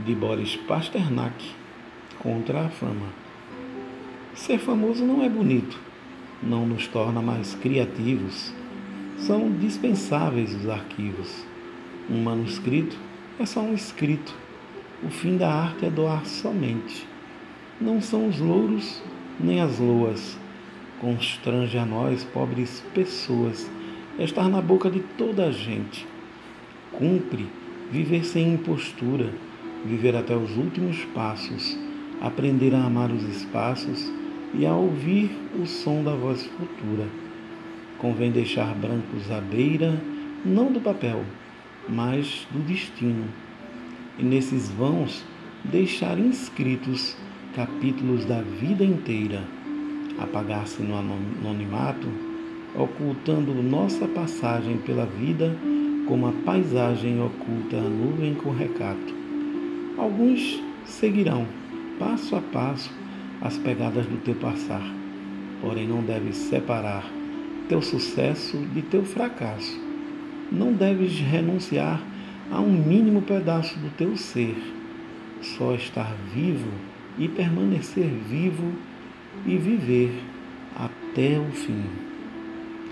de Boris Pasternak contra a fama. Ser famoso não é bonito, não nos torna mais criativos. São dispensáveis os arquivos. Um manuscrito é só um escrito. O fim da arte é doar somente. Não são os louros nem as loas. Constrange a nós, pobres pessoas, estar na boca de toda a gente. Cumpre viver sem impostura, viver até os últimos passos, aprender a amar os espaços e a ouvir o som da voz futura. Convém deixar brancos à beira, não do papel, mas do destino. E nesses vãos deixar inscritos capítulos da vida inteira, apagar-se no anonimato, ocultando nossa passagem pela vida como a paisagem oculta a nuvem com recato. Alguns seguirão, passo a passo, as pegadas do teu passar, porém não deves separar teu sucesso de teu fracasso. Não deves renunciar a um mínimo pedaço do teu ser. Só estar vivo e permanecer vivo e viver até o fim.